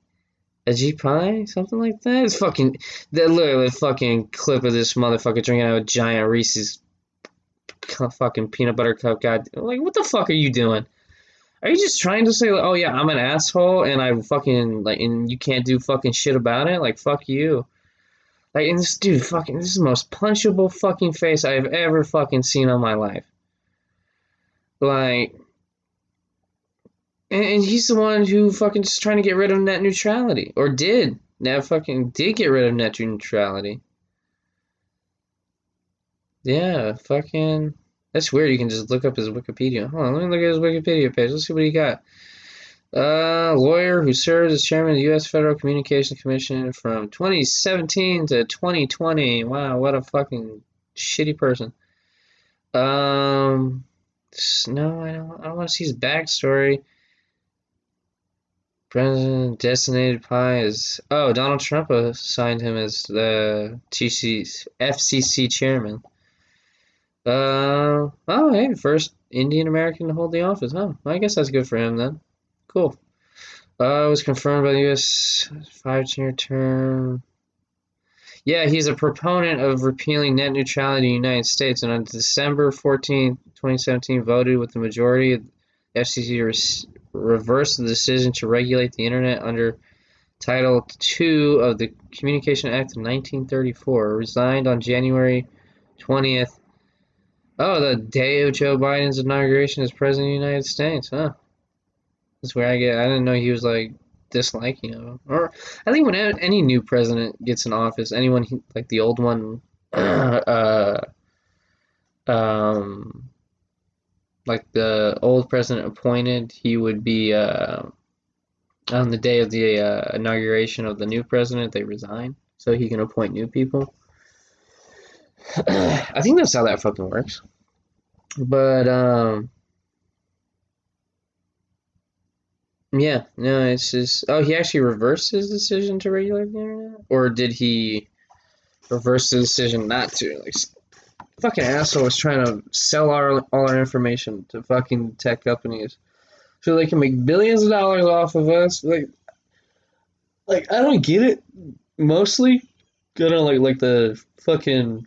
Ajit Pai? Something like that? It's fucking. That literally fucking clip of this motherfucker drinking out a giant Reese's fucking peanut butter cup. God, like, what the fuck are you doing? Are you just trying to say, like, oh yeah, I'm an asshole and I fucking like, and you can't do fucking shit about it? Like, fuck you. Like, and this dude, fucking, this is the most punchable fucking face I've ever fucking seen on my life. Like, and, and he's the one who fucking just trying to get rid of net neutrality, or did. Now fucking did get rid of net neutrality. Yeah, fucking. That's weird. You can just look up his Wikipedia. Hold on, let me look at his Wikipedia page. Let's see what he got. Uh, lawyer who served as chairman of the U.S. Federal Communications Commission from 2017 to 2020. Wow, what a fucking shitty person. Um, no, I don't. I don't want to see his backstory. President designated Pai is oh Donald Trump assigned him as the TC, FCC chairman. Uh, oh, hey, first Indian American to hold the office, huh? I guess that's good for him then. Cool. Uh, was confirmed by the U.S. five-year term. Yeah, he's a proponent of repealing net neutrality in the United States, and on December 14, 2017, voted with the majority of the FCC to reverse the decision to regulate the internet under Title II of the Communication Act of 1934. Resigned on January 20th. Oh, the day of Joe Biden's inauguration as president of the United States, huh? That's where I get. I didn't know he was like disliking him. Or I think when any new president gets in office, anyone like the old one, [CLEARS THROAT] uh, um, like the old president appointed, he would be uh, on the day of the uh, inauguration of the new president. They resign so he can appoint new people. I think that's how that fucking works. But um yeah, no, it's just oh he actually reversed his decision to regulate the internet? Or did he reverse the decision not to? Like fucking asshole was trying to sell our all our information to fucking tech companies so they can make billions of dollars off of us. Like like I don't get it mostly. Good on like like the fucking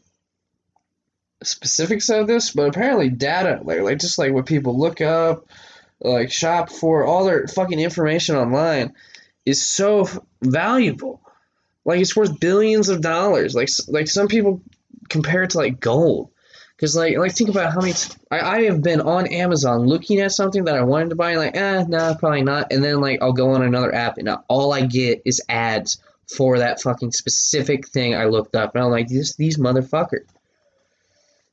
specifics of this, but apparently data, like like just like what people look up, like shop for, all their fucking information online, is so valuable. Like it's worth billions of dollars. Like like some people compare it to like gold. Cause like like think about how many t- I, I have been on Amazon looking at something that I wanted to buy and like eh nah probably not and then like I'll go on another app and all I get is ads for that fucking specific thing I looked up and I'm like these these motherfuckers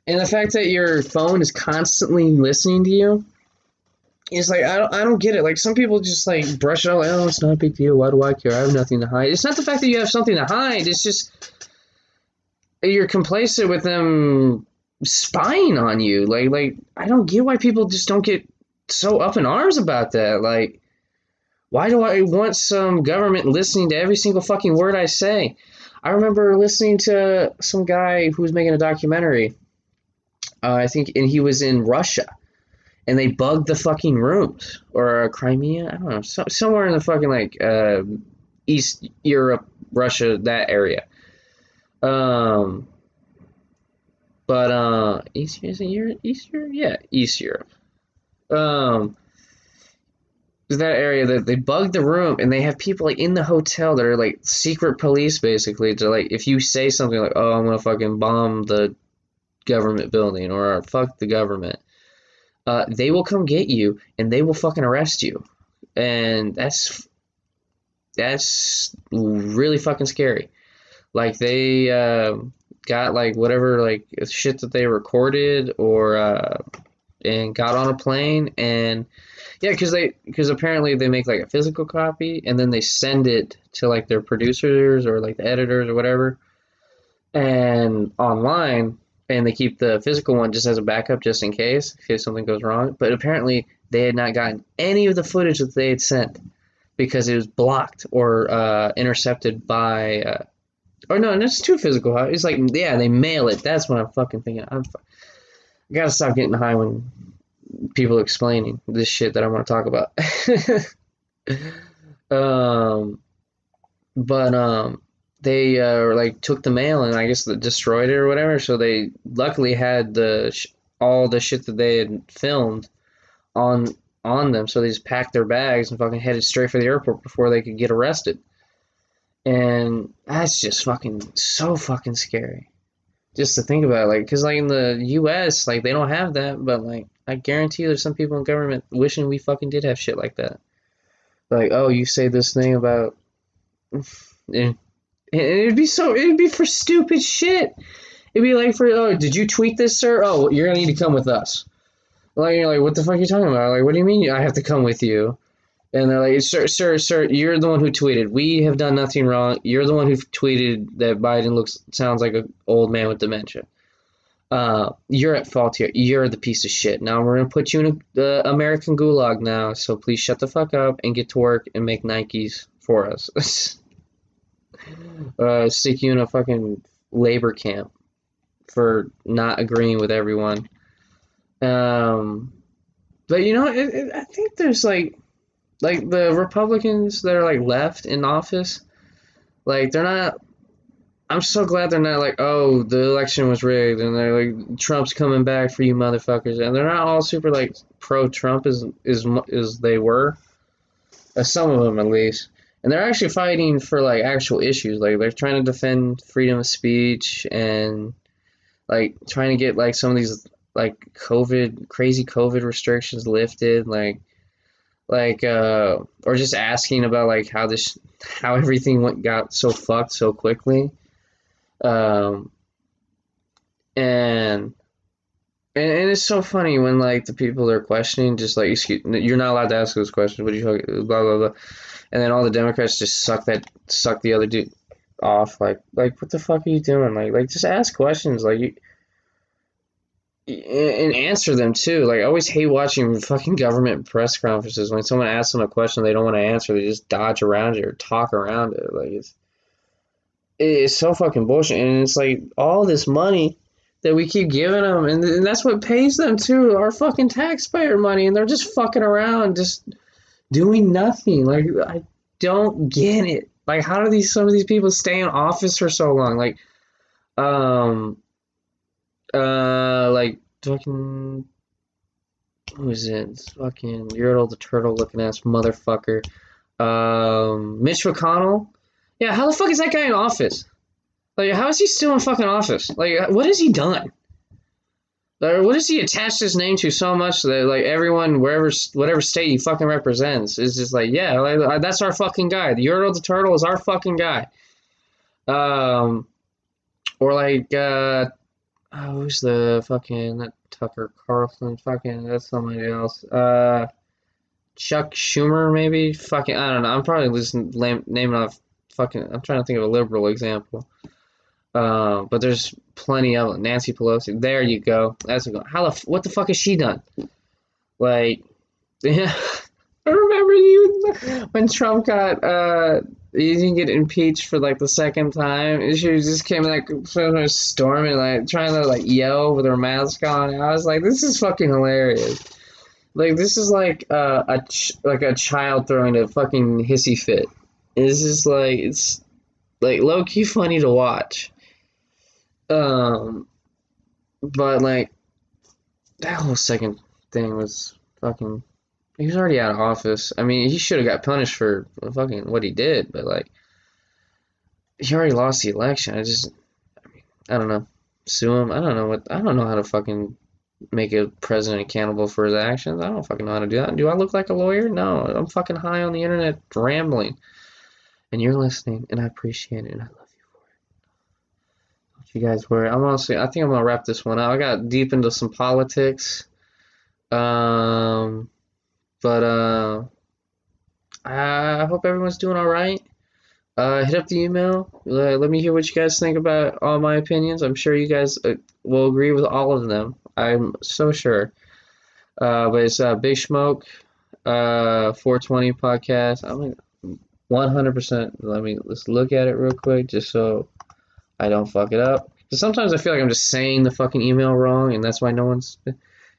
and the fact that your phone is constantly listening to you is like I don't I don't get it. Like some people just like brush it off like, oh it's not a big deal. Why do I care? I have nothing to hide. It's not the fact that you have something to hide. It's just you're complacent with them spying on you. Like like I don't get why people just don't get so up in arms about that. Like why do I want some government listening to every single fucking word I say? I remember listening to some guy who was making a documentary uh, I think, and he was in Russia, and they bugged the fucking rooms or uh, Crimea. I don't know, so, somewhere in the fucking like uh, East Europe, Russia, that area. Um, but uh, East is it Europe? East Europe? Yeah, East Europe. Um, that area that they bugged the room and they have people like in the hotel that are like secret police basically to like if you say something like oh I'm gonna fucking bomb the government building or fuck the government, uh, they will come get you and they will fucking arrest you, and that's that's really fucking scary. Like they uh, got like whatever like shit that they recorded or uh, and got on a plane and yeah, because they because apparently they make like a physical copy and then they send it to like their producers or like the editors or whatever, and online and they keep the physical one just as a backup just in case case something goes wrong. But apparently they had not gotten any of the footage that they had sent because it was blocked or uh, intercepted by. Uh, or no, and it's too physical. It's like yeah, they mail it. That's what I'm fucking thinking. I'm. I gotta stop getting high when people explaining this shit that I want to talk about. [LAUGHS] um, but um, they uh, like took the mail and I guess destroyed it or whatever. So they luckily had the sh- all the shit that they had filmed on on them. So they just packed their bags and fucking headed straight for the airport before they could get arrested. And that's just fucking so fucking scary. Just to think about, it, like, because like in the U.S., like they don't have that, but like I guarantee there's some people in government wishing we fucking did have shit like that. Like, oh, you say this thing about, and [LAUGHS] it'd be so it'd be for stupid shit. It'd be like for oh, did you tweet this, sir? Oh, you're gonna need to come with us. Like you're like, what the fuck are you talking about? Like, what do you mean I have to come with you? And they're like, sir, sir, sir, you're the one who tweeted. We have done nothing wrong. You're the one who tweeted that Biden looks sounds like an old man with dementia. Uh, you're at fault here. You're the piece of shit. Now we're gonna put you in the American gulag now. So please shut the fuck up and get to work and make Nikes for us. [LAUGHS] uh, stick you in a fucking labor camp for not agreeing with everyone. Um, but you know, it, it, I think there's like, like the Republicans that are like left in office, like they're not. I'm so glad they're not like, oh, the election was rigged, and they're like, Trump's coming back for you motherfuckers, and they're not all super like pro Trump as as as they were, uh, some of them at least, and they're actually fighting for like actual issues, like they're trying to defend freedom of speech and like trying to get like some of these like COVID crazy COVID restrictions lifted, like like uh or just asking about like how this how everything went got so fucked so quickly. Um and and, and it's so funny when like the people they're questioning just like excuse you're not allowed to ask those questions but you blah blah blah and then all the democrats just suck that suck the other dude off. Like like what the fuck are you doing? Like like just ask questions. Like you and answer them too. Like I always hate watching fucking government press conferences when someone asks them a question they don't want to answer, they just dodge around it or talk around it. Like it's it's so fucking bullshit, and it's like all this money that we keep giving them, and, and that's what pays them too, our fucking taxpayer money, and they're just fucking around, just doing nothing. Like I don't get it. Like how do these some of these people stay in office for so long? Like um uh, like fucking, who is it? It's fucking Yertle the turtle looking ass motherfucker. Um, Mitch McConnell. Yeah, how the fuck is that guy in office? Like, how is he still in fucking office? Like, what has he done? What does he attach his name to so much that like everyone wherever whatever state he fucking represents is just like yeah like, that's our fucking guy. The Yertle the turtle is our fucking guy. Um, or like uh, oh, who's the fucking that Tucker Carlson? Fucking that's somebody else. Uh, Chuck Schumer maybe. Fucking I don't know. I'm probably just lam- naming off fucking. I'm trying to think of a liberal example. Uh, but there's plenty of. Nancy Pelosi. There you go. That's go. How the what the fuck has she done? Like, yeah. [LAUGHS] I remember you when Trump got uh he didn't get impeached for like the second time. and She just came like storming, like trying to like yell with her mask on. And I was like, this is fucking hilarious. Like this is like uh, a ch- like a child throwing a fucking hissy fit. It's just like it's like low key funny to watch. Um, but like that whole second thing was fucking. He was already out of office. I mean, he should have got punished for fucking what he did, but like, he already lost the election. I just, I mean, I don't know. Sue him. I don't know what. I don't know how to fucking make a president accountable for his actions. I don't fucking know how to do that. Do I look like a lawyer? No, I'm fucking high on the internet rambling, and you're listening, and I appreciate it, and I you guys worry. I'm honestly, I think I'm gonna wrap this one out. I got deep into some politics. Um. But uh, I hope everyone's doing all right. Uh, hit up the email. Uh, let me hear what you guys think about all my opinions. I'm sure you guys uh, will agree with all of them. I'm so sure. Uh, but it's uh, Big Smoke, uh, 420 podcast. I'm like 100%. Let me let's look at it real quick just so I don't fuck it up. Because sometimes I feel like I'm just saying the fucking email wrong, and that's why no one's.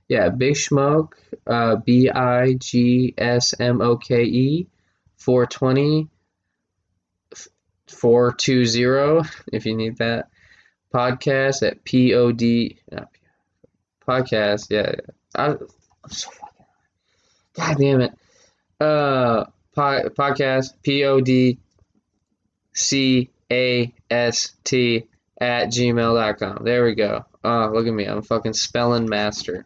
Yeah, Big Smoke, uh, B I G S M O K E, 420, 420, if you need that. Podcast at P O D. Podcast, yeah. I, I'm so fucking. God damn it. Uh, po- podcast, P O D C A S T at gmail.com. There we go. Oh, look at me. I'm a fucking spelling master.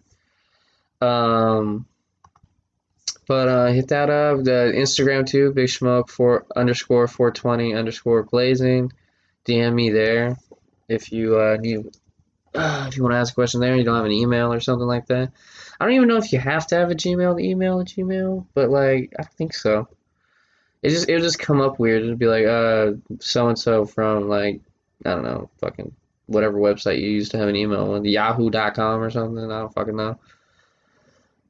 Um, but uh, hit that up. The Instagram too, Big Smoke four underscore four twenty underscore blazing. DM me there if you uh, need uh, [SIGHS] if you want to ask a question there. You don't have an email or something like that. I don't even know if you have to have a Gmail to email a Gmail, but like I think so. It just it'll just come up weird. It'll be like uh so and so from like I don't know fucking whatever website you used to have an email on Yahoo.com or something. I don't fucking know.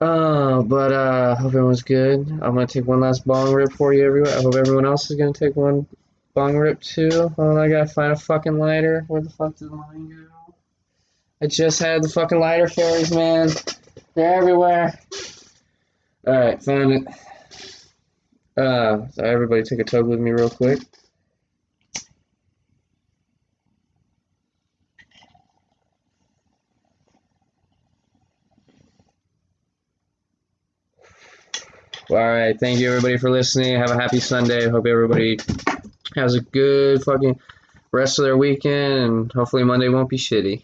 Uh, but uh, hope everyone's good. I'm gonna take one last bong rip for you, everyone. I hope everyone else is gonna take one bong rip too. Oh, I gotta find a fucking lighter. Where the fuck did the mine go? I just had the fucking lighter fairies, man. They're everywhere. Alright, found it. Uh, so everybody take a tug with me real quick. Alright, thank you everybody for listening. Have a happy Sunday. Hope everybody has a good fucking rest of their weekend and hopefully Monday won't be shitty.